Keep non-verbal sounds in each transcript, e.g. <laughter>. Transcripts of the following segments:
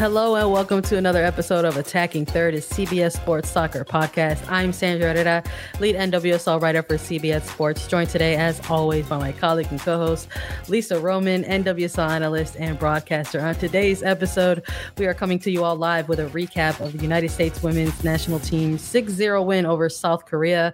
Hello and welcome to another episode of Attacking Third, is CBS Sports Soccer Podcast. I'm Sandra Herrera, lead NWSL writer for CBS Sports, joined today, as always, by my colleague and co-host Lisa Roman, NWSL analyst and broadcaster. On today's episode, we are coming to you all live with a recap of the United States Women's National Team's 6-0 win over South Korea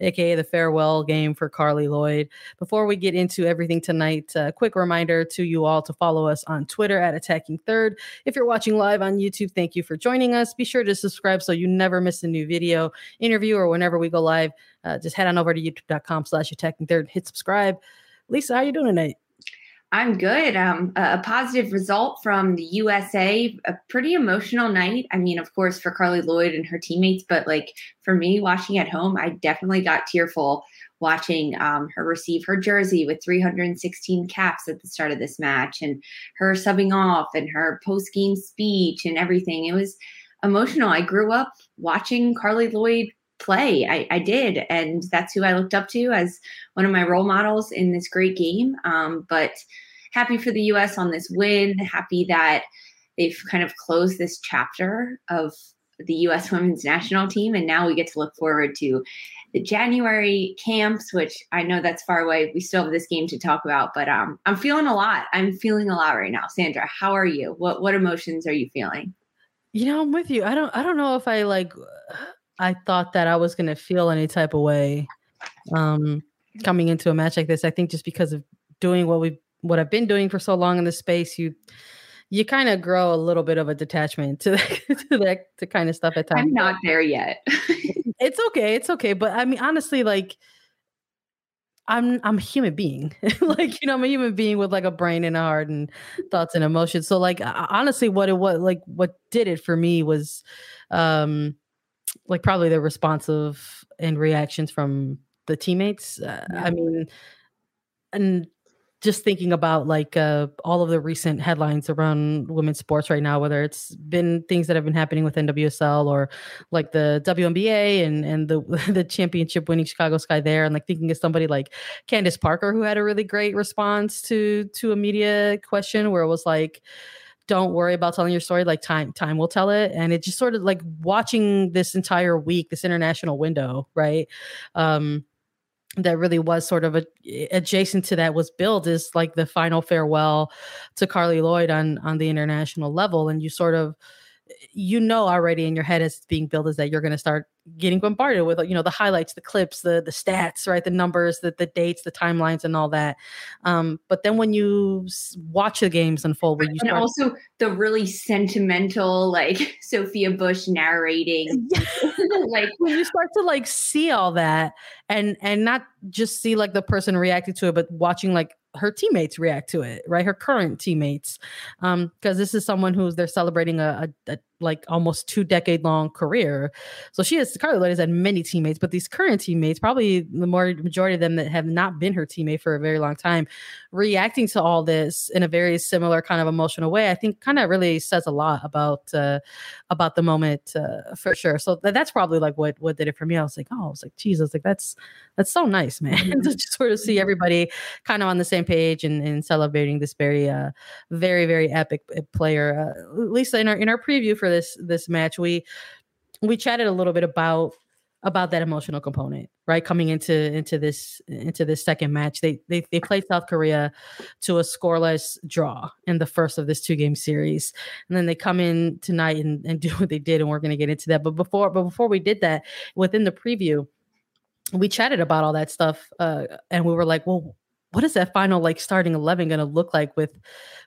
aka the farewell game for Carli Lloyd. Before we get into everything tonight, a quick reminder to you all to follow us on Twitter at Attacking Third. If you're watching live on YouTube, thank you for joining us. Be sure to subscribe so you never miss a new video, interview, or whenever we go live. Uh, just head on over to youtube.com slash attacking third, hit subscribe. Lisa, how are you doing tonight? I'm good. Um, a, positive result from the USA. A pretty emotional night. I mean, of course, for Carli Lloyd and her teammates, but like for me, watching at home, I definitely got tearful watching um, her receive her jersey with 316 caps at the start of this match, and her subbing off, and her post game speech, and everything. It was emotional. I grew up watching Carli Lloyd play. I, I, did. And that's who I looked up to as one of my role models in this great game. Um, but happy for the US on this win. Happy that they've kind of closed this chapter of the US <laughs> women's national team. And now we get to look forward to the January camps, which I know that's far away. We still have this game to talk about, but um, I'm feeling a lot. I'm feeling a lot right now. Sandra, how are you? What what emotions are you feeling? You know, I'm with you. I don't I don't know if I like I thought that I was going to feel any type of way um, coming into a match like this. I think just because of doing what we what I've been doing for so long in this space, you you kind of grow a little bit of a detachment <laughs> to that to that to kind of stuff at times. I'm not there yet. <laughs> it's okay. It's okay. But I mean, honestly, like I'm I'm a human being. <laughs> like, you know, I'm a human being with like a brain and a heart and thoughts and emotions. So like honestly what it was like what did it for me was um like probably the responsive and reactions from the teammates. Uh, yeah. I mean, and just thinking about like uh, all of the recent headlines around women's sports right now, whether it's been things that have been happening with NWSL or like the WNBA and and the <laughs> the championship winning Chicago Sky there, and like thinking of somebody like Candace Parker who had a really great response to to a media question where it was like don't worry about telling your story like time time will tell it. And it just sort of like watching this entire week this international window right? Um that really was sort of a, adjacent to that was built is like the final farewell to Carli Lloyd on on the international level. And you sort of you know already in your head as it's being built is that you're going to start getting bombarded with you know the highlights the clips the the stats right? The numbers the, the dates the timelines and all that. Um, but then when you watch the games unfold when you and also the really sentimental like <laughs> sophia bush narrating. <laughs> <laughs> Like when you start to like see all that and and not just see like the person reacting to it but watching like her teammates react to it, right? Her current teammates, um, because this is someone who's they're celebrating a, a, a like almost two decade long career. So she has Carli Lloyd has had many teammates, but these current teammates, probably the more majority of them that have not been her teammate for a very long time, reacting to all this in a very similar kind of emotional way, I think kind of really says a lot about uh, about the moment uh, for sure. So th- that's probably like what what did it for me. I was like, oh, I was like, Jesus, like that's that's so nice, man, <laughs> to just sort of see everybody kind of on the same page and, and celebrating this very uh very very epic uh, player. Uh, Lisa, in our in our preview for this this match. We we chatted a little bit about about that emotional component, right? Coming into into this into this second match, they they they played South Korea to a scoreless draw in the first of this two game series, and then they come in tonight and, and <laughs> do what they did, and we're going to get into that. But before but before we did that, within the preview, we chatted about all that stuff, uh, and we were like, well, what is that final like starting eleven going to look like with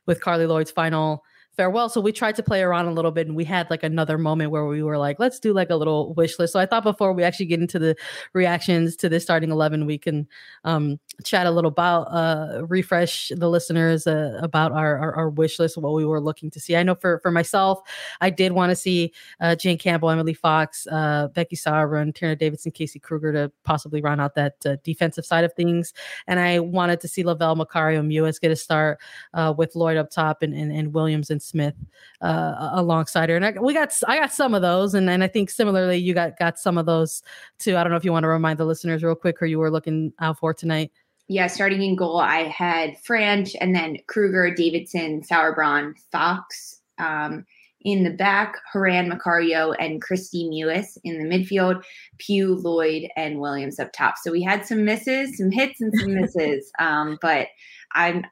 with Carli Lloyd's final? Farewell. So we tried to play around a little bit and we had like another moment where we were like, let's do like a little wish list. So I thought before we actually get into the reactions to this starting 11, we can um, chat a little about, uh, refresh the listeners uh, about our, our, our, wish list, what we were looking to see. I know for, for myself, I did want to see uh, Jane Campbell, Emily Fox, uh, Becky Sauerbrunn, Tierna Davidson, Casey Krueger to possibly round out that uh, defensive side of things. And I wanted to see Lavelle Macario Mewis get a start uh, with Lloyd up top and, and, and Williams and Smith uh, alongside her. And I, we got I got some of those, and and I think similarly you got got some of those too. I don't know if you want to remind the listeners real quick who you were looking out for tonight. Yeah, starting in goal, I had Franch and then Krueger, Davidson, Sauerbrunn, Fox. Um, in the back, Horan Macario and Kristie Mewis in the midfield, Pugh, Lloyd, and Williams up top. So we had some misses, some hits, and some misses. <laughs> Um, but I'm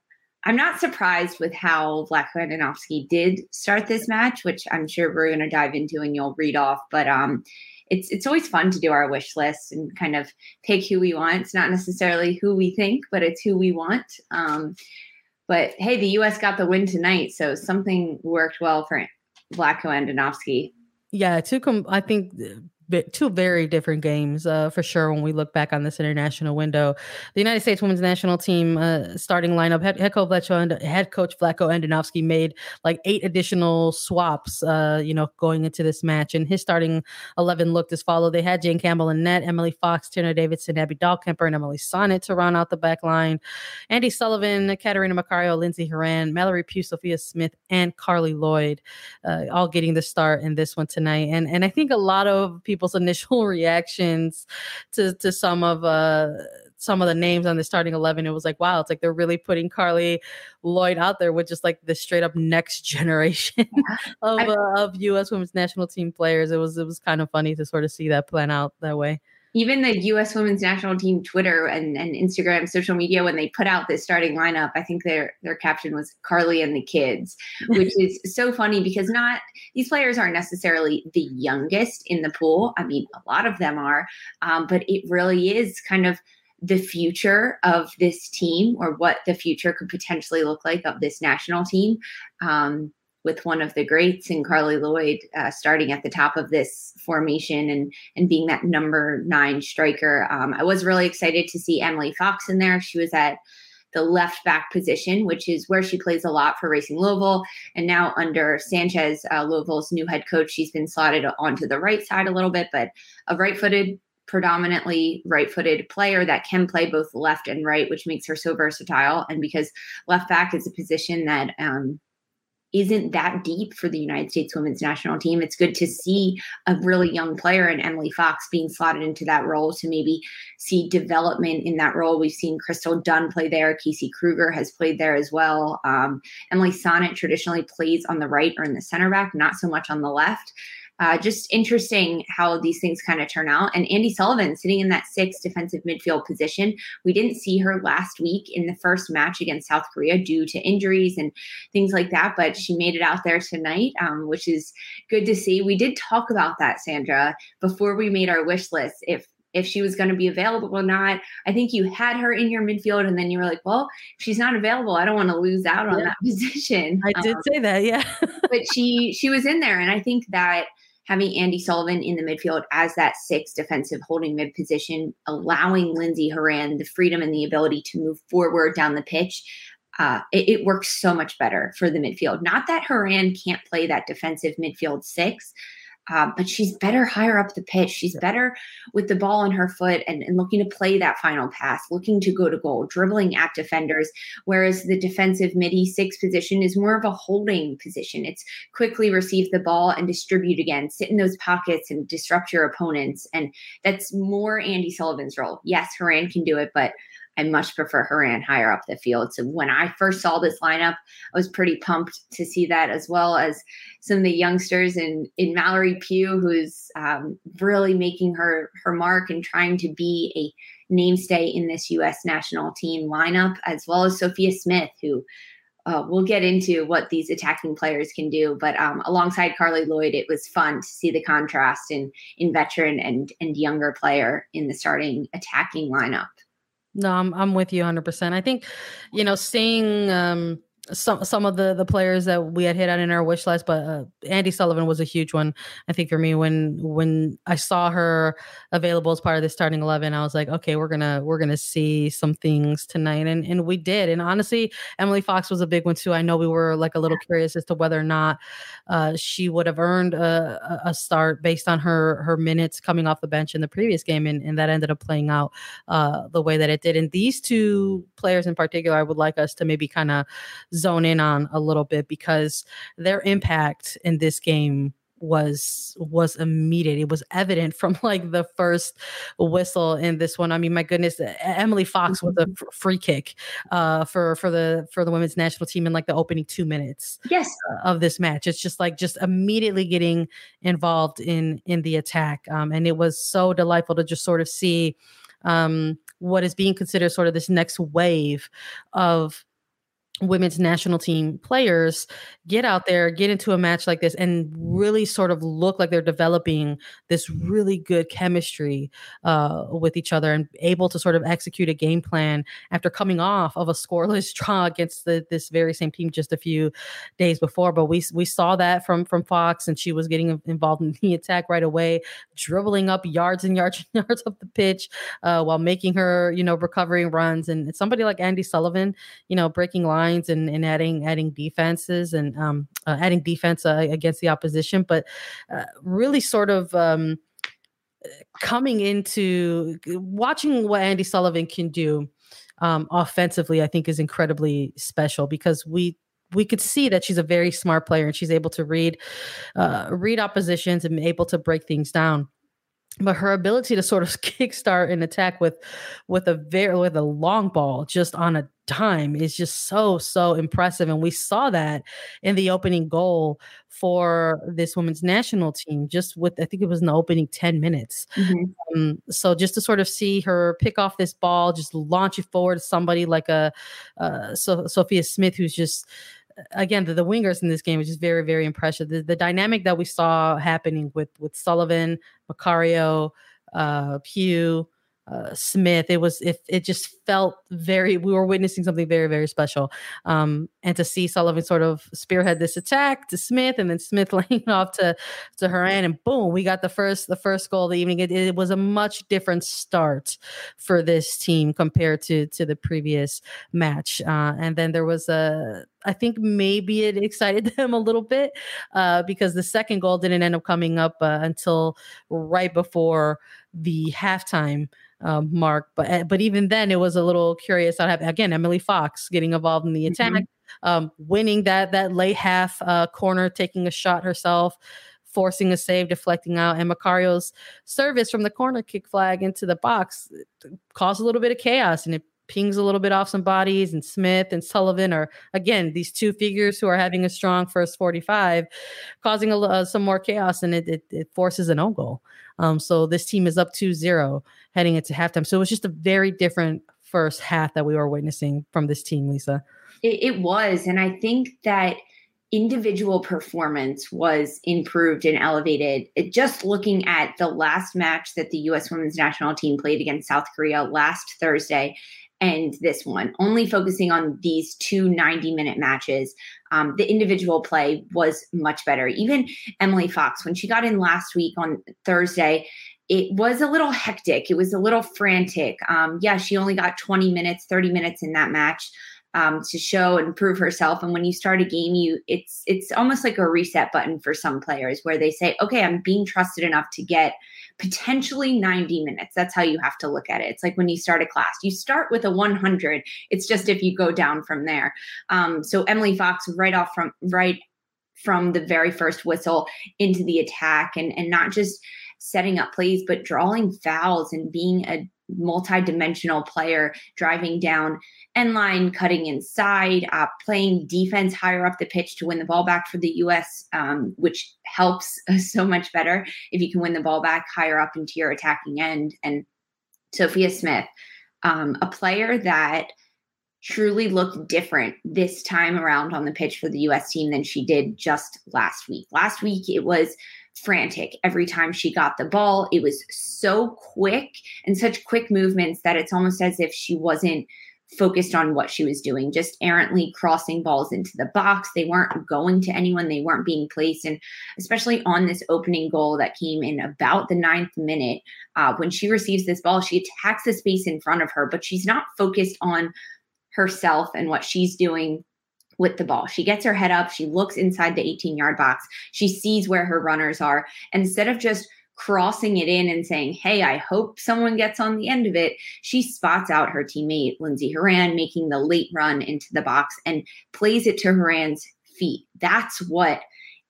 I'm not surprised with how Vlatko Andonovski did start this match, which I'm sure we're going to dive into and you'll read off. But um, it's it's always fun to do our wish list and kind of pick who we want. It's not necessarily who we think, but it's who we want. Um, but hey, the U.S. got the win tonight, so something worked well for Vlatko Andonovski. Yeah, to com- I think two very different games uh, for sure when we look back on this international window. The United States women's national team uh, starting lineup, head, head coach Vlatko and head coach Vlatko Andonovski made like eight additional swaps, uh, you know, going into this match. And his starting 11 looked as follow. They had Jane Campbell and net, Emily Fox, Tierna Davidson, Abby Dahlkemper, and Emily Sonnett to run out the back line. Andi Sullivan, Catarina Macario, Lindsey Horan, Mallory Pugh, Sophia Smith, and Carli Lloyd, uh, all getting the start in this one tonight. And and I think a lot of people people's <laughs> initial reactions to to some of uh some of the names on the starting 11 it was like wow it's like they're really putting carli lloyd out there with just like the straight up next <laughs> generation of, uh, of us women's national team players. It was it was kind of funny to sort of see that plan out that way even the U.S. Women's National Team Twitter and, and Instagram social media when they put out this starting lineup, I think their their caption was "Carli and the kids," which is <laughs> so funny because not these players aren't necessarily the youngest in the pool. I mean, a lot of them are, um, but it really is kind of the future of this team or what the future could potentially look like of this national team. Um, with one of the greats and Carli Lloyd uh, starting at the top of this formation and and being that number nine striker. Um, I was really excited to see Emily Fox in there. She was at the left back position, which is where she plays a lot for Racing Louisville. And now under Sanchez, uh, Louisville's new head coach, she's been slotted onto the right side a little bit, but a right-footed predominantly right footed player that can play both left and right, which makes her so versatile. And because left back is a position that um, isn't that deep for the United States women's national team. It's good to see a really young player in Emily Fox being slotted into that role to maybe see development in that role. We've seen Crystal Dunn play there. Casey Krueger has played there as well. Um, Emily Sonnett traditionally plays on the right or in the center back, not so much on the left uh, just interesting how these things kind of turn out. And Andi Sullivan sitting in that sixth defensive midfield position. We didn't see her last week in the first match against South Korea due to injuries and things like that, but she made it out there tonight, um, which is good to see. We did talk about that, Sandra, before we made our wish list. If if she was going to be available or not. I think you had her in your midfield, and then you were like, "Well, if she's not available, I don't want to lose out on yeah. that <laughs> position." I did um, say that, yeah. <laughs> but she she was in there, and I think that having Andi Sullivan in the midfield as that sixth defensive holding mid position, allowing Lindsey Horan the freedom and the ability to move forward down the pitch. Uh, it, it, works so much better for the midfield. Not that Horan can't play that defensive midfield six, uh, but she's better higher up the pitch. She's better with the ball in her foot and, and looking to play that final pass, looking to go to goal, dribbling at defenders. Whereas the defensive midi six position is more of a holding position. It's quickly receive the ball and distribute again, sit in those pockets and disrupt your opponents. And that's more Andi Sullivan's role. Yes, Horan can do it, but I much prefer Horan higher up the field. So when I first saw this lineup, I was pretty pumped to see that, as well as some of the youngsters in in Mallory Pugh, who's um, really making her her mark and trying to be a namestay in this U.S. national team lineup, as well as Sophia Smith, who uh, we'll get into what these attacking players can do. But um, alongside Carli Lloyd, it was fun to see the contrast in in veteran and and younger player in the starting attacking lineup. No, I'm I'm with you 100. percent I think, you know, seeing um, some some of the the players that we had hit on in our wish list, but uh, Andi Sullivan was a huge one. I think for me when when I saw her available as part of the starting eleven, I was like, okay, we're gonna we're gonna see some things tonight, and and we did. And honestly, Emily Fox was a big one too. I know we were like a little curious as to whether or not uh, she would have earned a, a start based on her her minutes coming off the bench in the previous game, and, and that ended up playing out uh, the way that it did. And these two players in particular, I would like us to maybe kind of zone in on a little bit because their impact in this game was was immediate. It was evident from <laughs> like the first whistle in this one. I mean my goodness emily fox with a mm-hmm. f- free kick uh for for the for the women's national team in like the opening two minutes yes. of this match. It's just like just immediately getting involved in in the attack um and it was so delightful to just sort of see um what is being considered sort of this next wave of women's national team players get out there, get into a match like this, and really sort of look like they're developing this really good chemistry uh, with each other and able to sort of execute a game plan after coming off of a scoreless <laughs> draw against the, this very same team just a few days before. But we we saw that from from Fox, and she was getting involved in the <laughs> attack right away, dribbling up yards and yards and <laughs> yards up the pitch uh, while making her you know recovering runs. And somebody like Andi Sullivan, you know, breaking lines lines and, and adding adding defenses and um, uh, adding defense uh, against the opposition, but uh, really sort of um, coming into watching what Andi Sullivan can do um, offensively. I think is incredibly special because we we could see that she's a very smart player and she's able to read uh, read oppositions and able to break things down but her ability to sort of <laughs> kickstart an attack with with a very with a long ball just on a dime is just so so impressive and we saw that in the opening goal for this women's national team just with i think it was in the opening 10 minutes mm-hmm. um, so just to sort of see her pick off this ball just launch it forward to somebody like a uh, so, sophia smith who's just again, the, the wingers in this game is just very, very impressive. The, the dynamic that we saw happening with with Sullivan, Macario, uh, Pugh, uh, Smith. It was it it just felt very we were witnessing something very very special. Um, and to see Sullivan sort of spearhead this attack to Smith, and then Smith <laughs> laying off to to Horan, and boom, we got the first the first goal of the evening. It, it was a much different start for this team compared to to the previous match. Uh, and then there was a I think maybe it excited <laughs> them a little bit uh, because the second goal didn't end up coming up uh, until right before the halftime um, mark. But eh, but even then, it was a little curious. I have again Emily Fox getting involved in the mm-hmm. attack, mm-hmm. um, winning that that late half uh, corner, taking a shot herself. Forcing a save, deflecting out, and Macario's service from the corner kick flag into the box caused a little bit of chaos, and it pings a little bit off some bodies, and Smith and Sullivan are again these two figures who are having a strong first 45, causing a, uh, some more chaos, and it, it, it forces an own goal. Um, so this team is up 2-0 heading into halftime. So it was just a very different first half that we were witnessing from this team, Lisa. It, it was, and I think that individual performance was improved and elevated. It, just looking at the last match that the U.S. women's national team played against South Korea last Thursday and this one, only focusing on these two 90 minute matches, um, the individual play was much better. Even Emily Fox, when she got in last week on Thursday, it was a little hectic. It was a little frantic. Um, yeah, she only got 20 minutes, 30 minutes in that match um, to show and prove herself. And when you start a game, you it's it's almost like a reset button for some players where they say, okay, I'm being trusted enough to get potentially 90 minutes. That's how you have to look at it. It's like when you start a class, you start with a 100. It's just if you go down from there. Um, so Emily Fox, right off from right from the very first whistle into the attack, and and not just setting up plays, but drawing fouls and being a multi-dimensional player driving down end line, cutting inside, uh, playing defense higher up the pitch to win the ball back for the U.S., um, which helps <laughs> so much better if you can win the ball back higher up into your attacking end. And Sophia Smith, um, a player that truly looked different this time around on the pitch for the US team than she did just last week. Last week, it was frantic every time she got the ball. It was so quick and such quick movements that it's almost as if she wasn't focused on what she was doing, just errantly crossing balls into the box. They weren't going to anyone, they weren't being placed. And especially on this opening goal that came in about the ninth minute, uh, when she receives this ball, she attacks the space in front of her, but she's not focused on herself and what she's doing with the ball. She gets her head up, she looks inside the 18 yard box, she sees where her runners are. Instead of just crossing it in and saying, Hey, I hope someone gets on the end of it, she spots out her teammate, Lindsey Horan, making the late run into the box and plays it to Horan's feet. That's what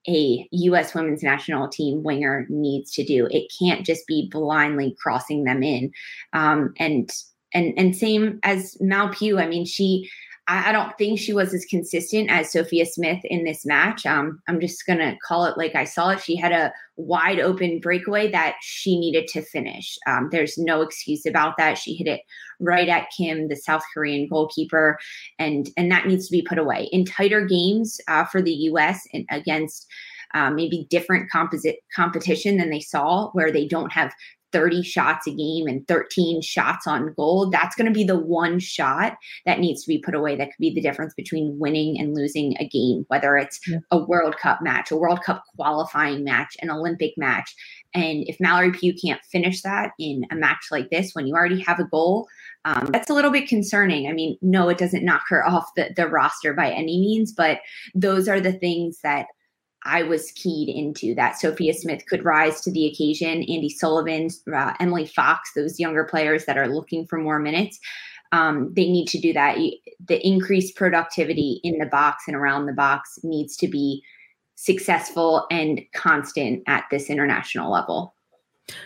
a U.S. women's national team winger needs to do. It can't just be blindly crossing them in. Um, and and and same as Mal Pugh. I mean, she I, I, don't think she was as consistent as Sophia Smith in this match. Um, I'm just gonna call it like I saw it. She had a wide open breakaway that she needed to finish. Um, there's no excuse about that. She hit it right at Kim, the South Korean goalkeeper, and and that needs to be put away in tighter games uh, for the U.S. and against. Uh, maybe different composite competition than they saw, where they don't have 30 shots a game and 13 shots on goal, that's going to be the one shot that needs to be put away that could be the difference between winning and losing a game, whether it's yeah. a World Cup match, a World Cup qualifying match, an Olympic match. And if Mallory Pugh can't finish that in a match like this, when you already have a goal, um, that's a little bit concerning. I mean, no, it doesn't knock her <laughs> off the, the roster by any means, but those are the things that I was keyed into that Sophia Smith could rise to the occasion. Andi Sullivan, uh, Emily Fox, those younger players that are looking for more minutes, um, they need to do that. The increased productivity in the box and around the box needs to be successful and constant at this international level.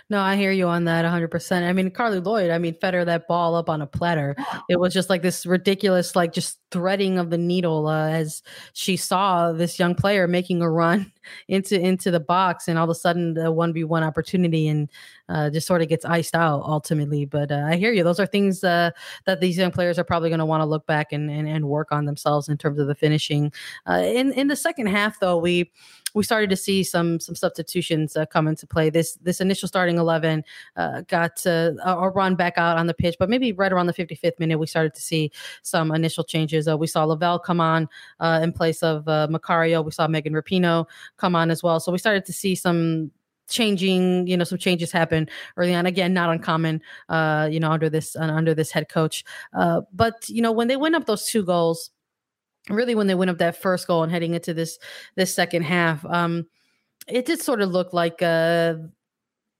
No, I hear you on that 100%. I mean, Carli Lloyd, I mean, fed her that ball up on a platter. It was just like this ridiculous, like just threading of the needle uh, as she saw this young player making a run <laughs> into into the box, and all of a sudden the one v one opportunity and uh, just sort of gets iced out ultimately. But uh, I hear you; those are things uh, that these young players are probably going to want to look back and, and, and work on themselves in terms of the finishing. Uh, in in the second half, though, we we started to see some some substitutions uh, come into play. This this initial starting eleven uh, got uh, run back out on the pitch, but maybe right around the 55th minute, we started to see some initial changes. Uh, we saw Lavelle come on uh, in place of uh, Macario. We saw Megan Rapinoe come on as well. So we started to see some changing you know some changes happen early on again not uncommon uh you know under this uh, under this head coach uh but you know when they went up those two goals really when they went up that first goal and heading into this this second half um it did sort of look like uh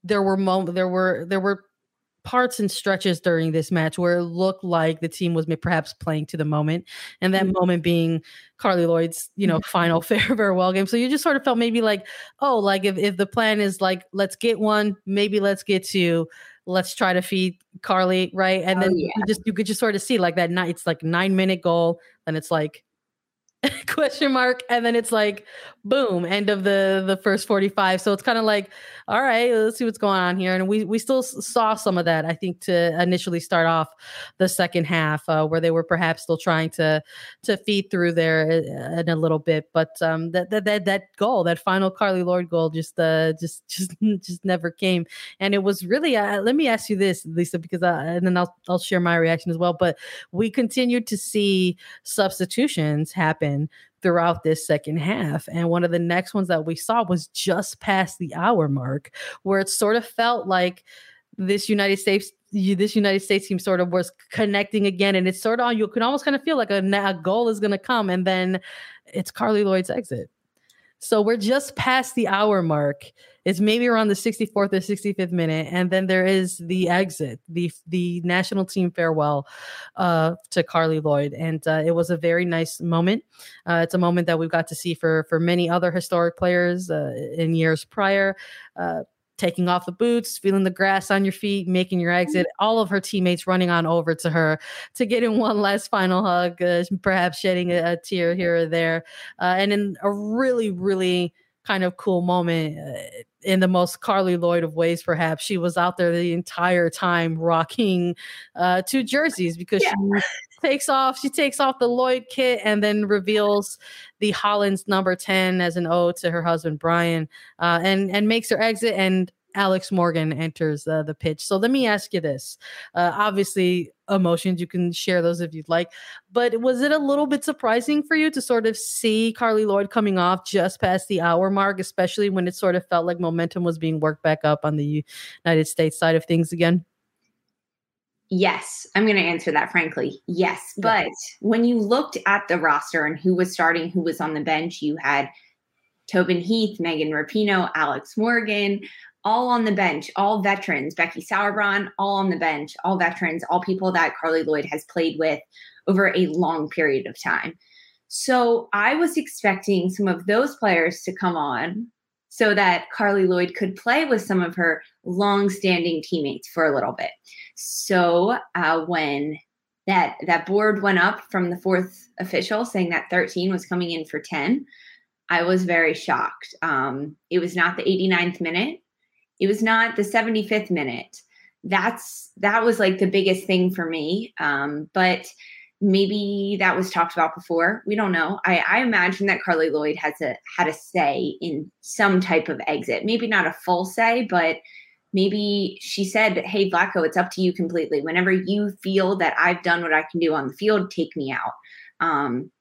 there were moments there were there were parts and stretches during this match where it looked like the team was perhaps playing to the moment and that mm-hmm. moment being carli lloyd's you know mm-hmm. final <laughs> farewell game so you just sort of felt maybe like oh like if, if the plan is like let's get one maybe let's get two let's try to feed carli right and oh, then yeah. you just you could just sort of see like that night it's like nine minute goal and it's like <laughs> question mark and then it's like boom end of the the first 45 so it's kind of like all right let's see what's going on here. And we we still saw some of that i think to initially start off the second half uh, where they were perhaps still trying to to feed through there uh, in a little bit. But um that that that, that goal that final Carli Lloyd goal just uh just <laughs> just just never came. And it was really uh, let me ask you this lisa because uh, and then i'll i'll share my reaction as well. But we continued to see substitutions happen happen throughout this second half. And one of the next ones that we saw was just past the hour mark, where it sort of felt like this United States this United States team sort of was connecting again, and it's sort of you can almost kind of feel like a, a goal is going to come, and then it's Carli Lloyd's exit. So we're just past the hour mark, it's maybe around the 64th or 65th minute, and then there is the exit, the the national team farewell uh, to Carli Lloyd, and uh, it was a very nice moment. Uh, it's a moment that we've got to see for for many other historic players uh, in years prior. Taking off the boots, feeling the grass on your feet, making your exit. All of her teammates running on over to her to get in one last final hug, uh, perhaps shedding a, a, tear here or there, uh, and in a really, really kind of cool moment uh, in the most Carli Lloyd of ways, perhaps. She was out there the entire time rocking uh, two jerseys because yeah. she takes off, she takes off the Lloyd kit and then reveals the Hollins number 10 as an ode to her husband Brian uh, and and makes her exit and Alex Morgan enters uh, the pitch. So let me ask you this. Uh, obviously, emotions, you can share those if you'd like. But was it a little bit surprising for you to sort of see Carli Lloyd coming off just past the hour mark, especially when it sort of felt like momentum was being worked back up on the United States side of things again? Yes, I'm going to answer that frankly. Yes. But when you looked at the roster and who was starting, who was on the bench, you had Tobin Heath, Megan Rapinoe, Alex Morgan, all on the bench, all veterans, Becky Sauerbrunn, all on the bench, all veterans, all people that Carli Lloyd has played with over a long period of time. So I was expecting some of those players to come on so that Carli Lloyd could play with some of her long-standing teammates for a little bit. So uh, when that that board went up from the fourth official saying that 13 was coming in for 10, I was very shocked. Um, it was not the 89th minute. It was not the 75th minute. That's that was like the biggest thing for me. Um, but maybe that was talked about before. We don't know. I, I imagine that Carli Lloyd has a had a say in some type of exit. Maybe not a full say, but maybe she said, Hey, Vlatko, it's up to you completely. Whenever you feel that I've done what I can do on the field, take me out. Um,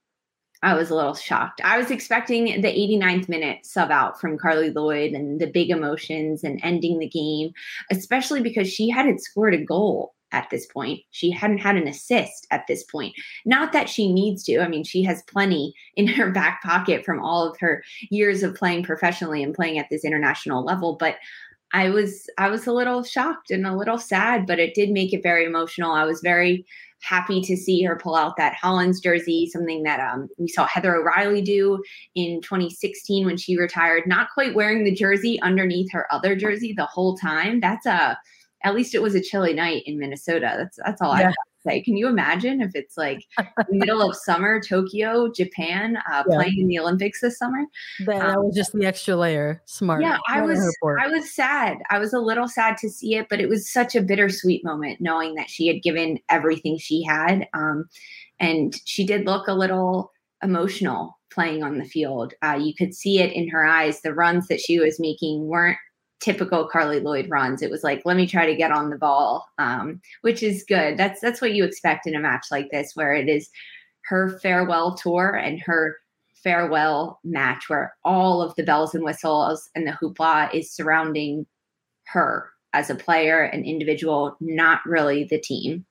I was a little shocked. I was expecting the 89th minute sub out from Carli Lloyd and the big emotions and ending the game, especially because she hadn't scored a goal at this point. She hadn't had an assist at this point. Not that she needs to. I mean, she has plenty in her <laughs> back pocket from all of her years of playing professionally and playing at this international level, but I was I was a little shocked and a little sad, but it did make it very emotional. I was very happy to see her pull out that Hollins jersey, something that um, we saw Heather O'Reilly do in 2016 when she retired, not quite wearing the jersey underneath her other jersey the whole time. That's a at least it was a chilly night in Minnesota. That's that's all yeah. I have to say. Can you imagine if it's like middle of summer, Tokyo, Japan, uh, yeah. playing in the Olympics this summer? That, um, was just the extra layer. Smart. Yeah, I was. I was sad. I was a little sad to see it, but it was such a bittersweet moment knowing that she had given everything she had, um, and she did look a little emotional playing on the field. Uh, you could see it in her eyes. The runs that she was making weren't typical Carli Lloyd runs. It was like, let me try to get on the ball, um, which is good. That's that's what you expect in a match like this, where it is her farewell tour and her farewell match, where all of the bells and whistles and the hoopla is surrounding her as a player, an individual, not really the team.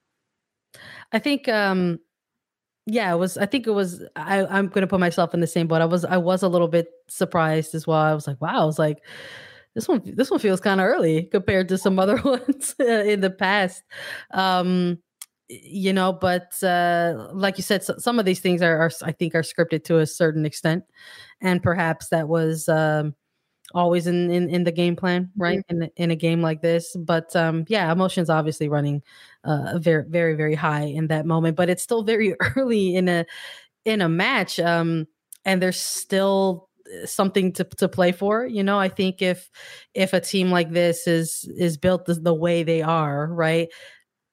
I think um yeah, it was I think it was I, I'm gonna put myself in the same boat. I was I was a little bit surprised as well. I was like, wow, I was like this one this one feels kind of early compared to some other <laughs> ones in the past um you know but uh like you said so, some of these things are, are i think are scripted to a certain extent and perhaps that was um always in, in in the game plan right mm-hmm. in in a game like this but um yeah emotions obviously running uh very very very high in that moment but it's still very <laughs> early in a in a match um and there's still something to, to play for you know? I think if if a team like this is is built the, the way they are right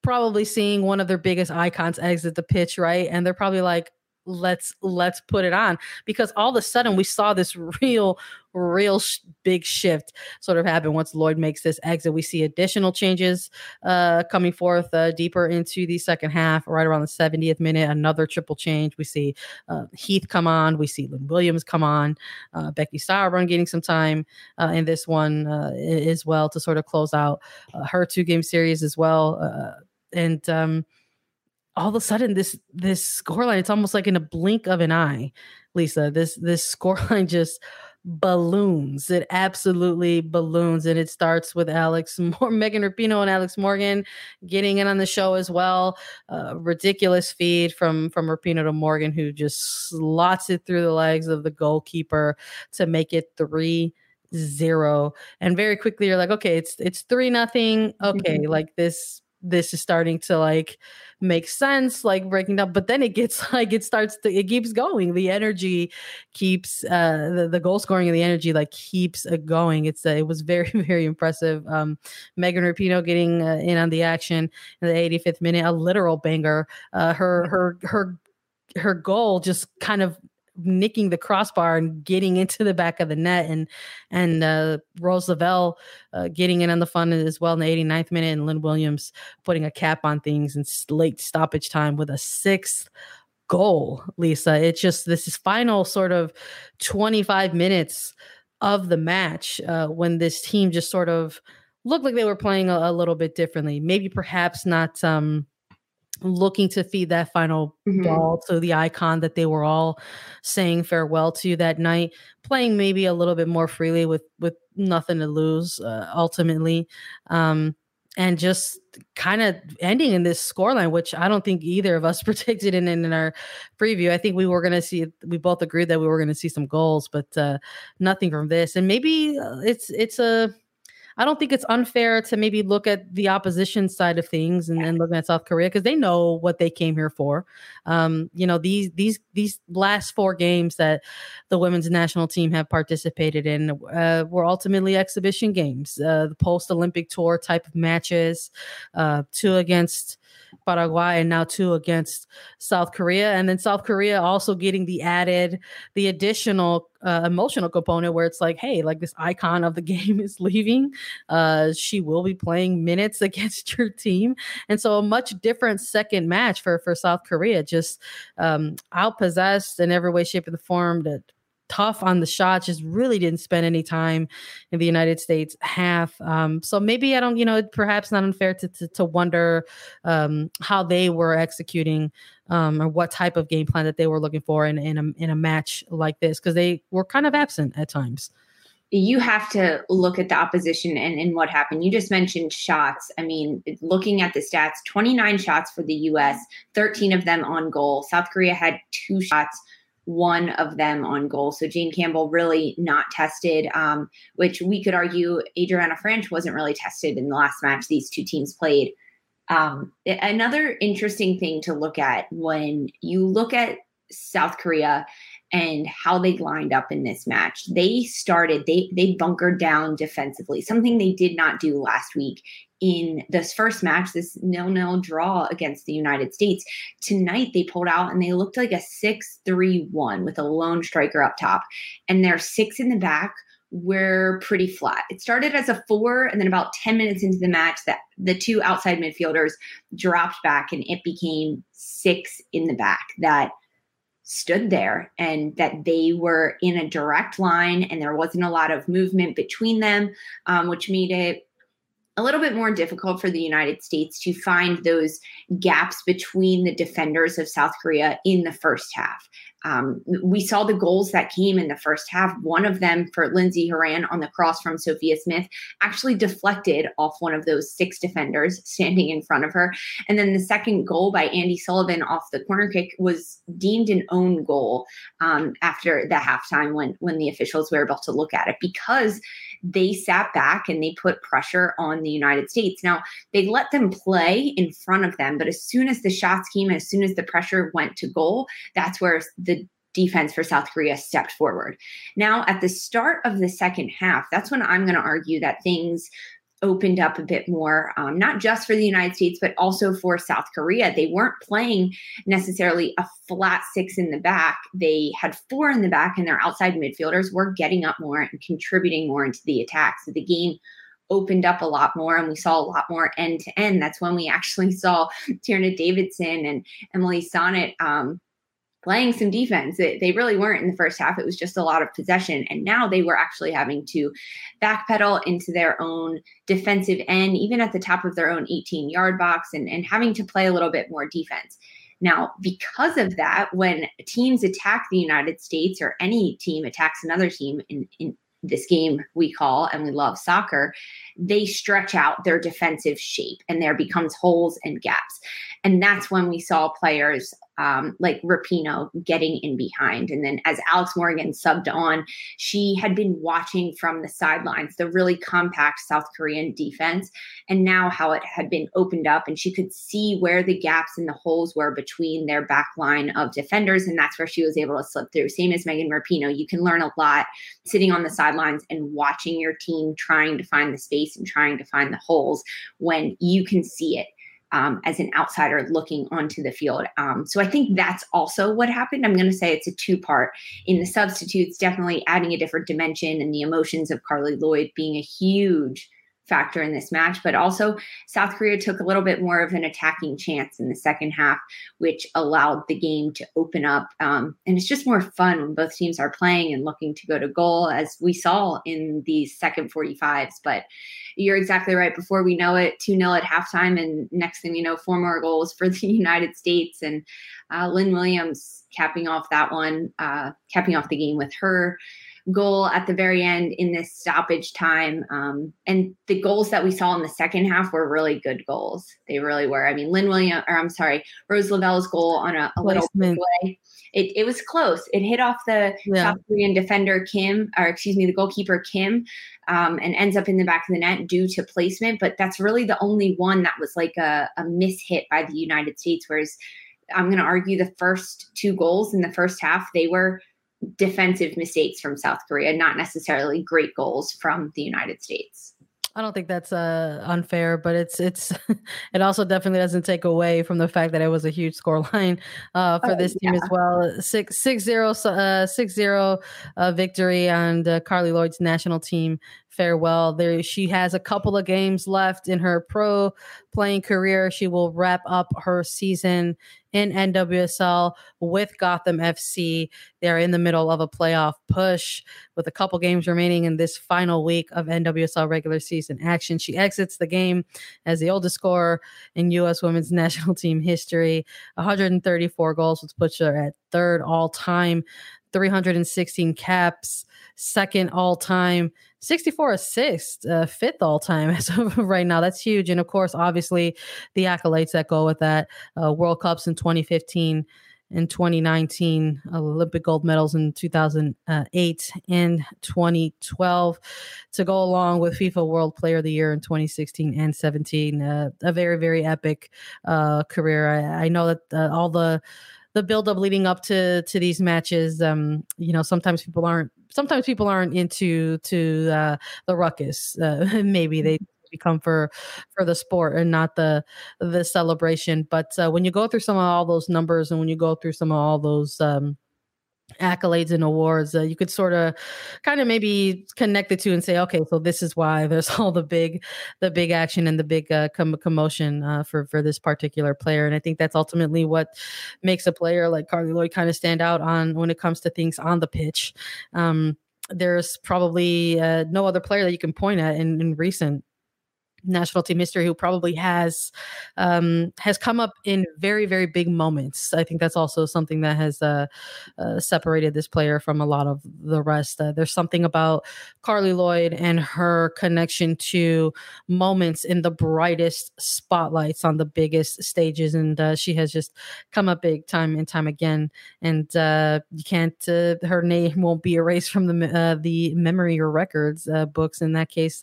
probably seeing one of their biggest icons exit the pitch right and they're probably like let's let's put it on. Because all of a sudden we saw this <laughs> real real sh- big shift sort of happen once lloyd makes this exit. We see additional changes uh coming forth uh, deeper into the second half right around the 70th minute another triple change. We see uh, heath come on. We see lynn williams come on. Uh, becky sauerbrunn getting some time uh, in this one uh, as well to sort of close out her two game series as well uh, and um all of a sudden this this scoreline it's almost like in a blink of an eye lisa this this <laughs> scoreline just balloons it absolutely balloons and it starts with alex <laughs> more megan rapinoe and alex morgan getting in on the show as well uh, ridiculous feed from from rapinoe to morgan who just slots it through the legs of the goalkeeper to make it three zero. And very quickly you're like, okay, it's it's three nothing. Okay, mm-hmm. like this this is starting to like make sense like breaking down but then it gets <laughs> like it starts to it keeps going. The energy keeps uh the, the goal scoring and the energy like keeps uh, going. It's uh, it was very <laughs> very impressive. Um megan rapinoe getting uh, in on the action in the 85th minute a literal banger. Uh her her her her goal just kind of nicking the crossbar and getting into the back of the net and and uh, Rose Lavelle uh, getting in on the fun as well in the 89th minute and Lynn Williams putting a cap on things in late stoppage time with a sixth goal Lisa. It's just this is final sort of 25 minutes of the match uh, when this team just sort of looked like they were playing a, a little bit differently. Maybe perhaps not um looking to feed that final mm-hmm. ball to the icon that they were all saying farewell to that night playing maybe a little bit more freely with with nothing to lose uh, ultimately um and just kind of ending in this scoreline, which I don't think either of us <laughs> predicted in, in our preview. I think we were going to see, we both agreed that we were going to see some goals, but uh, nothing from this. And maybe uh, it's it's a I don't think it's unfair to maybe look at the opposition side of things and then looking at South Korea because they know what they came here for. Um, you know, these these these last four games that the women's national team have participated in uh, were ultimately exhibition games, uh, the post Olympic tour type of matches, uh, two against Paraguay and now two against South Korea. And then South Korea also getting the added, the additional uh, emotional component where it's like, hey, like this icon of the <laughs> game is leaving. Uh, she will be playing minutes <laughs> against your team. And so a much different second match for, for South Korea, just um, outpossessed in every way, shape, or form that tough on the shot, just really didn't spend any time in the United States half. Um, so maybe I don't, you know, perhaps not unfair to to, to wonder um, how they were executing um, or what type of game plan that they were looking for in in a in a match like this because they were kind of absent at times. You have to look at the opposition and, and what happened. You just mentioned shots. I mean, looking at the stats, 29 shots for the US, 13 of them on goal. South Korea had two shots one of them on goal. So Jane Campbell really not tested, um, which we could argue Adrianna Franch wasn't really tested in the last match these two teams played. Um, another interesting thing to look at when you look at South Korea and how they lined up in this match. They started, they they bunkered down defensively, something they did not do last week in this first match, this nil-nil draw against the United States. Tonight they pulled out and they looked like a 6-3-1 with a lone striker up top. And their six in the back were pretty flat. It started as a four, and then about 10 minutes into the match, that the two outside midfielders dropped back and it became six in the back that stood there and that they were in a direct line and there wasn't a lot of movement between them, um, which made it a little bit more difficult for the United States to find those gaps between the defenders of South Korea in the first half. Um, we saw the goals that came in the first half. One of them for Lindsey Horan on the cross from Sophia Smith actually deflected off one of those six defenders <laughs> standing in front of her. And then the second goal by Andi Sullivan off the corner kick was deemed an own goal um, after the halftime when when the officials were able to look at it because they sat back and they put pressure on the United States. Now, they let them play in front of them, but as soon as the shots came, as soon as the pressure went to goal, that's where the defense for South Korea stepped forward. Now, at the start of the second half, that's when I'm going to argue that things opened up a bit more, um, not just for the United States, but also for South Korea. They weren't playing necessarily a flat six in the back. They had four in the back, and their outside midfielders were getting up more and contributing more into the attack. So the game opened up a lot more and we saw a lot more end to end. That's when we actually saw <laughs> Tierna Davidson and Emily Sonnett um, playing some defense. It, they really weren't in the first half. It was just a lot of possession. And now they were actually having to backpedal into their own defensive end, even at the top of their own 18 yard box, and, and having to play a little bit more defense. Now, because of that, when teams attack the United States or any team attacks another team in, in this game we call and we love soccer, they stretch out their defensive shape and there becomes holes and gaps. And that's when we saw players um, like Rapinoe getting in behind. And then as Alex Morgan subbed on, she had been watching from the sidelines the really compact South Korean defense and now how it had been opened up and she could see where the gaps and the holes were between their back line of defenders. And that's where she was able to slip through. Same as Megan Rapinoe. You can learn a lot sitting on the sidelines and watching your team trying to find the space and trying to find the holes when you can see it um, as an outsider looking onto the field. Um, so I think that's also what happened. I'm going to say it's a two part. In the substitutes, definitely adding a different dimension and the emotions of Carli Lloyd being a huge factor in this match, but also South Korea took a little bit more of an attacking chance in the second half, which allowed the game to open up. Um, and it's just more fun when both teams are playing and looking to go to goal, as we saw in these second 45s. But you're exactly right. Before we know it, 2 0 at halftime. And next thing you know, four more goals for the <laughs> United States. And uh, Lynn Williams capping off that one, uh, capping off the game with her goal at the very end in this stoppage time. Um, and the goals that we saw in the second half were really good goals. They really were. I mean, Lynn William, or I'm sorry, Rose Lavelle's goal on a, a little way. It, it was close. It hit off the yeah. South Korean defender Kim, or excuse me, the goalkeeper Kim, um, and ends up in the back of the net due to placement. But that's really the only one that was like a, a miss hit by the United States. Whereas I'm going to argue the first two goals in the first half, they were defensive mistakes from South Korea, not necessarily great goals from the United States. I don't think that's uh, unfair, but it's it's <laughs> it also definitely doesn't take away from the fact that it was a huge score line uh, for oh, this team yeah. as well. Six six zero uh, six zero uh, victory on Carli Lloyd's national team farewell. There, she has a couple of games left in her pro playing career. She will wrap up her season in NWSL with Gotham FC. They're in the middle of a playoff push with a couple games remaining in this final week of NWSL regular season action. She exits the game as the oldest scorer in U.S. women's <laughs> national team history. 134 goals, which puts her at third all time. 316 caps, second all time, 64 assists, uh, fifth all time <laughs> as of right now. That's huge. And of course, obviously, the accolades that go with that uh, World Cups in 2015 and 2019, Olympic gold medals in 2008 and 2012 to go along with FIFA World Player of the Year in 2016 and 17. Uh, a very, very epic uh, career. I, I know that uh, all the the build up leading up to to these matches um you know sometimes people aren't sometimes people aren't into to uh the ruckus uh, <laughs> maybe they mm-hmm. come for for the sport and not the the celebration but uh, when you go through some of all those numbers and when you go through some of all those um accolades and awards uh, you could sort of kind of maybe connect the two and say okay so this is why there's <laughs> all the big the big action and the big uh, com- commotion uh, for for this particular player. And i think that's ultimately what makes a player like carli lloyd kind of stand out on when it comes to things on the pitch. Um, there's probably uh, no other player that you can point at in, in recent national team history who probably has um, has come up in very very big moments. I think that's also something that has uh, uh, separated this player from a lot of the rest. Uh, there's something about Carli Lloyd and her connection to moments in the brightest spotlights on the biggest stages, and uh, she has just come up big time and time again. And uh, you can't uh, her name won't be erased from the the memory or records books in that case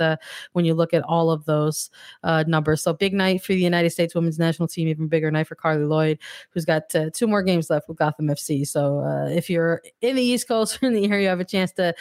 when you look at all of those those uh, numbers. So big night for the United States women's national team, even bigger night for Carli Lloyd, who's got uh, two more games left with Gotham FC. So uh, if you're in the East Coast <laughs> or in the area, you have a chance to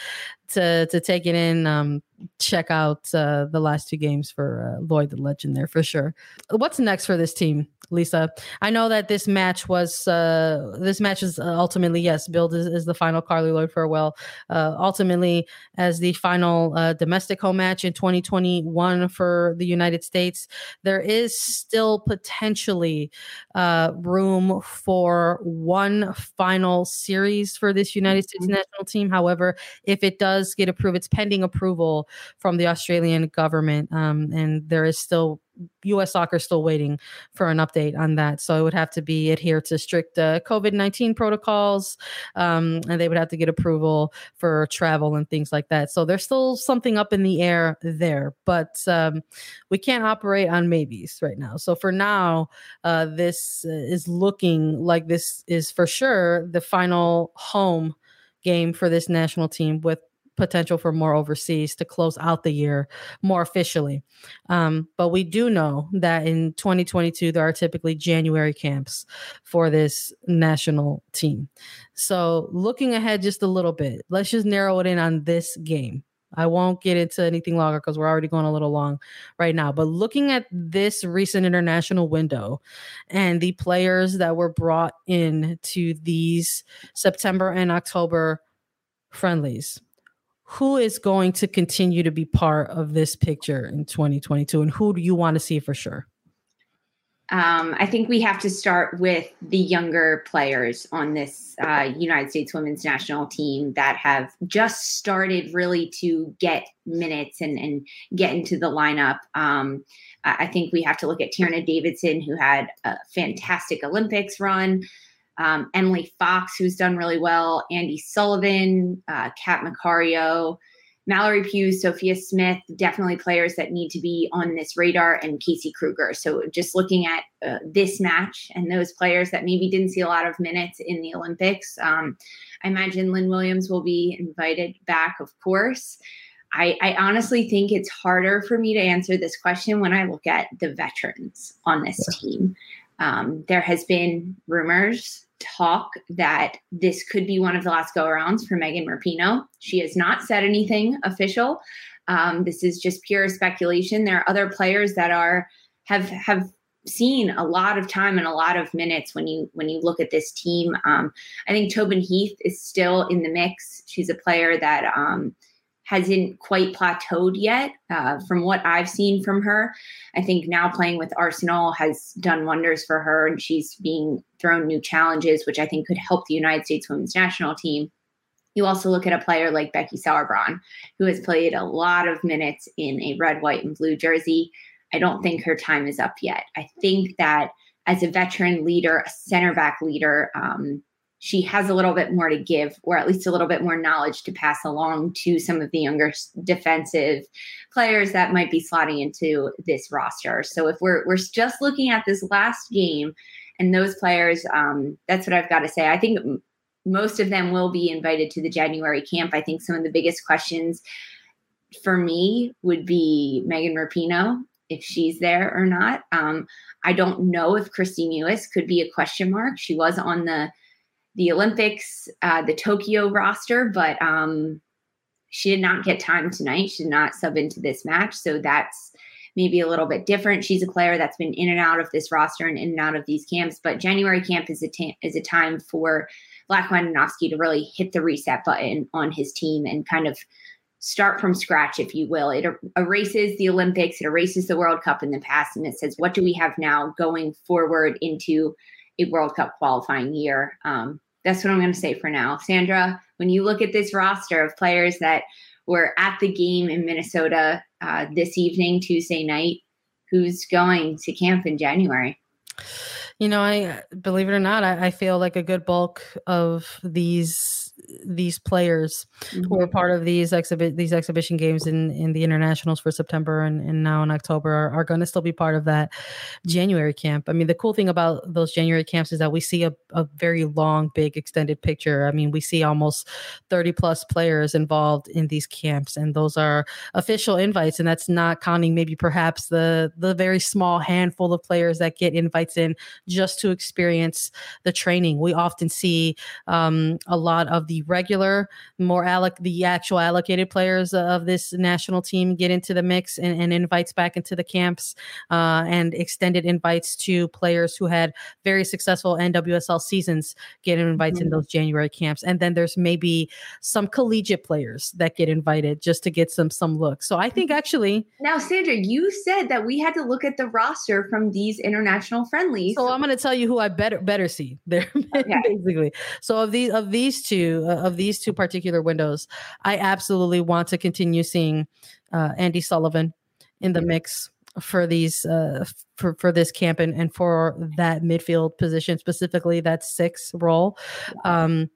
to to take it in. Um, check out uh, the last two games for uh, Lloyd the legend there for sure. What's next for this team, Lisa? I know that this match was uh, this match is uh, ultimately yes, billed is, as the final Carli Lloyd farewell. Uh, ultimately, as the final uh, domestic home match in 2021 for the United States, there is still potentially room for one final series for this United States mm-hmm. national team. However, if it does get approved, it's pending approval from the Australian government, um, and there is still U.S. soccer still waiting for an update on that. So it would have to be adhere to strict uh, COVID 19 protocols, um, and they would have to get approval for travel and things like that. So there's still something up in the air there, but um, we can't operate on maybes right now. So for now, uh, this is looking like this is for sure the final home game for this national team with potential for more overseas to close out the year more officially. Um, but we do know that in 2022, there are typically January camps for this national team. So looking ahead just a little bit, let's just narrow it in on this game. I won't get into anything longer because we're already going a little long right now. But looking at this recent international window and the players that were brought in to these September and October friendlies, who is going to continue to be part of this picture in 2022 and who do you want to see for sure um, I think we have to start with the younger players on this uh, United States women's national team that have just started really to get minutes and, and get into the lineup. Um, I think we have to look at Tierna Davidson, who had a fantastic Olympics run um, Emily Fox, who's done really well, Andi Sullivan, uh, Kat Macario, Mallory Pugh, Sophia Smith, definitely players that need to be on this radar, and Casey Krueger. So just looking at uh, this match and those players that maybe didn't see a lot of minutes in the Olympics, um, I imagine Lynn Williams will be invited back, of course. I, I, honestly think it's harder for me to answer this question when I look at the veterans on this team. Um, there has been rumors, talk that this could be one of the last go arounds for Megan Rapinoe. She has not said anything official. Um, this is just pure speculation. There are other players that are have have seen a lot of time and a lot of minutes when you when you look at this team. Um, I think Tobin Heath is still in the mix. She's a player that um, hasn't quite plateaued yet uh, from what I've seen from her. I think now playing with Arsenal has done wonders for her, and she's being thrown new challenges, which I think could help the United States women's national team. You also look at a player like Becky Sauerbrunn, who has played a lot of minutes in a red, white, and blue jersey. I don't think her time is up yet. I think that as a veteran leader, a center back leader, um, she has a little bit more to give, or at least a little bit more knowledge to pass along to some of the younger defensive players that might be slotting into this roster. So if we're we're just looking at this last game and those players, um, that's what I've got to say. I think most of them will be invited to the January camp. I think some of the biggest questions for me would be Megan Rapinoe if she's there or not. Um, I don't know if Kristie Mewis could be a question mark. She was on the the Olympics, uh, the Tokyo roster, but um, she did not get time tonight. She did not sub into this match. So that's maybe a little bit different. She's a player that's been in and out of this roster and in and out of these camps. But January camp is a, ta- is a time for Vlatko Andonovski to really hit the reset button on his team and kind of start from scratch, if you will. It er- erases the Olympics, it erases the World Cup in the past, and it says, what do we have now going forward into a World Cup qualifying year? Um, that's what I'm going to say for now. Sandra, when you look at this roster of players that were at the game in Minnesota uh, this evening, Tuesday night, who's going to camp in January? You know, I believe it or not, I, I feel like a good bulk of these these players mm-hmm. who are part of these exhibit these exhibition games in in the internationals for September and, and now in October are, are going to still be part of that January camp. I mean, the cool thing about those January camps is that we see a, a very long, big, extended picture. I mean, we see almost 30 plus players involved in these camps, and those are official invites, and that's not counting maybe perhaps the the very small handful of players that get invites in just to experience the training. We often see um, a lot of the regular, more alloc the actual allocated players of this national team get into the mix and, and invites back into the camps uh, and extended invites to players who had very successful NWSL seasons get invites mm-hmm. in those January camps. And then there's maybe some collegiate players that get invited just to get some some looks. So I think mm-hmm. actually now, Sandra, you said that we had to look at the roster from these international friendlies. So I'm going to tell you who I better better see <laughs> there, okay. basically. So of these of these two uh, of these two particular windows, I absolutely want to continue seeing uh, Andi Sullivan in the mix. for these uh, for for this camp and and for that midfield position specifically that six role. Um,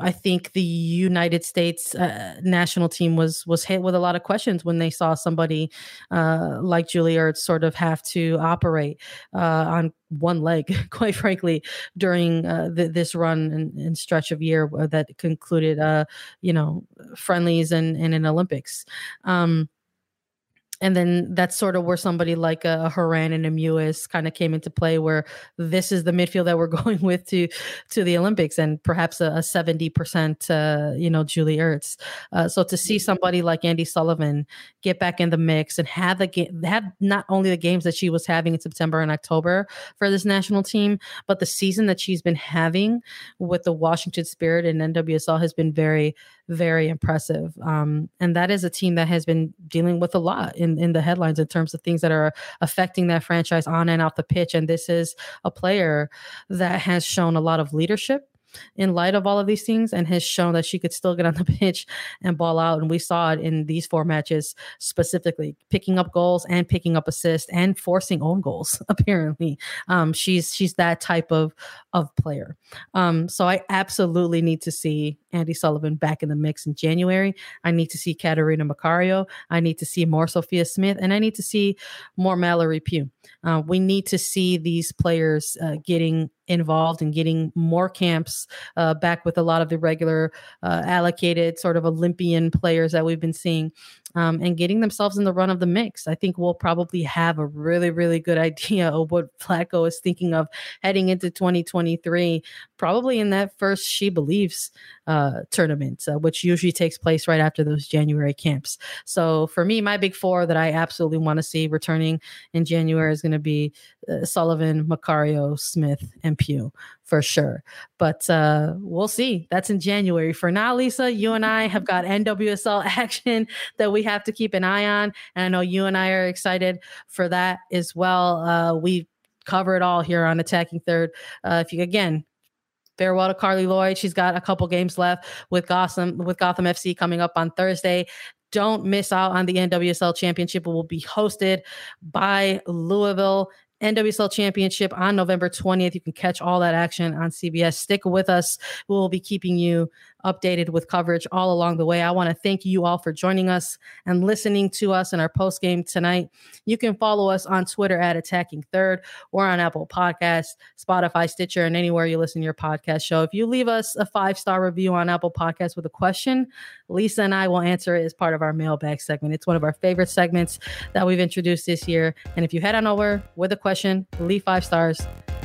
I think the United States uh, national team was was hit with a lot of questions when they saw somebody uh, like Julie Ertz sort of have to operate uh, on one leg, <laughs> quite frankly, during uh, th- this run and, and, stretch of year that concluded, uh, you know, friendlies and, and in Olympics. Um, and then that's sort of where somebody like a, a Horan and a Mewis kind of came into play, where this is the midfield that we're <laughs> going with to to the Olympics, and perhaps a seventy percent, uh, you know, Julie Ertz. Uh, so to see mm-hmm. somebody like Andi Sullivan get back in the mix and have the game, have not only the games that she was having in September and October for this national team, but the season that she's been having with the Washington Spirit and NWSL has been very very impressive. Um, and that is a team that has been dealing with a lot in, in the headlines in terms of things that are affecting that franchise on and off the pitch. And this is a player that has shown a lot of leadership in light of all of these things and has shown that she could still get on the <laughs> pitch and ball out. And we saw it in these four matches specifically, picking up goals and picking up assists and forcing own goals. <laughs> Apparently, um, she's she's that type of of player. Um, so I absolutely need to see Andi Sullivan back in the mix in January. I need to see Catarina Macario. I need to see more Sophia Smith, and I need to see more Mallory Pugh. Uh, we need to see these players uh, getting involved in getting more camps uh, back with a lot of the regular uh, allocated sort of Olympian players that we've been seeing um, and getting themselves in the run of the mix. I think we'll probably have a really, really good <laughs> idea of what Vlatko is thinking of heading into 2023, probably in that first She Believes uh, tournament, uh, which usually takes place right after those January camps. So for me, my big four that I absolutely want to see returning in January is going to be uh, Sullivan, Macario, Smith, and Pugh for sure. But uh, we'll see. That's in January. For now, Lisa, you and I have got NWSL <laughs> action that we have to keep an eye on. And I know you and I are excited for that as well. Uh, we cover it all here on Attacking Third. Uh, if you, again, farewell to Carli Lloyd. She's got a couple games left with Gotham with Gotham FC coming up on Thursday. Don't miss out on the NWSL Championship. It will be hosted by Louisville NWSL Championship on November 20th. You can catch all that action on CBS. Stick with us. We will be keeping you updated with coverage all along the way. I want to thank you all for joining us and listening to us in our post game tonight. You can follow us on Twitter at Attacking Third or on Apple Podcasts, Spotify, Stitcher, and anywhere you listen to your podcast show. If you leave us a five star review on Apple Podcasts with a question, Lisa and I will answer it as part of our mailbag segment. It's one of our favorite segments that we've introduced this year. And if you head on over with a question, leave five stars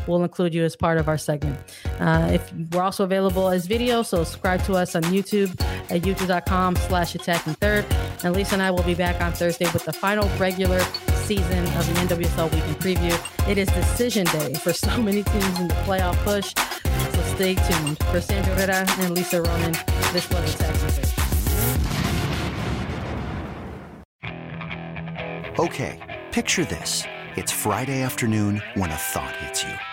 we'll include you as part of our segment. Uh, if we're also available as video, so subscribe to us on YouTube at youtube.com slash attacking third. And Lisa and I will be back on Thursday with the final regular season of the NWSL Weekend Preview. It is decision day for so many teams in the playoff push. So stay tuned. For Sandra Herrera and Lisa Roman, this was Attacking Third. Okay, picture this. It's Friday afternoon when a thought hits you.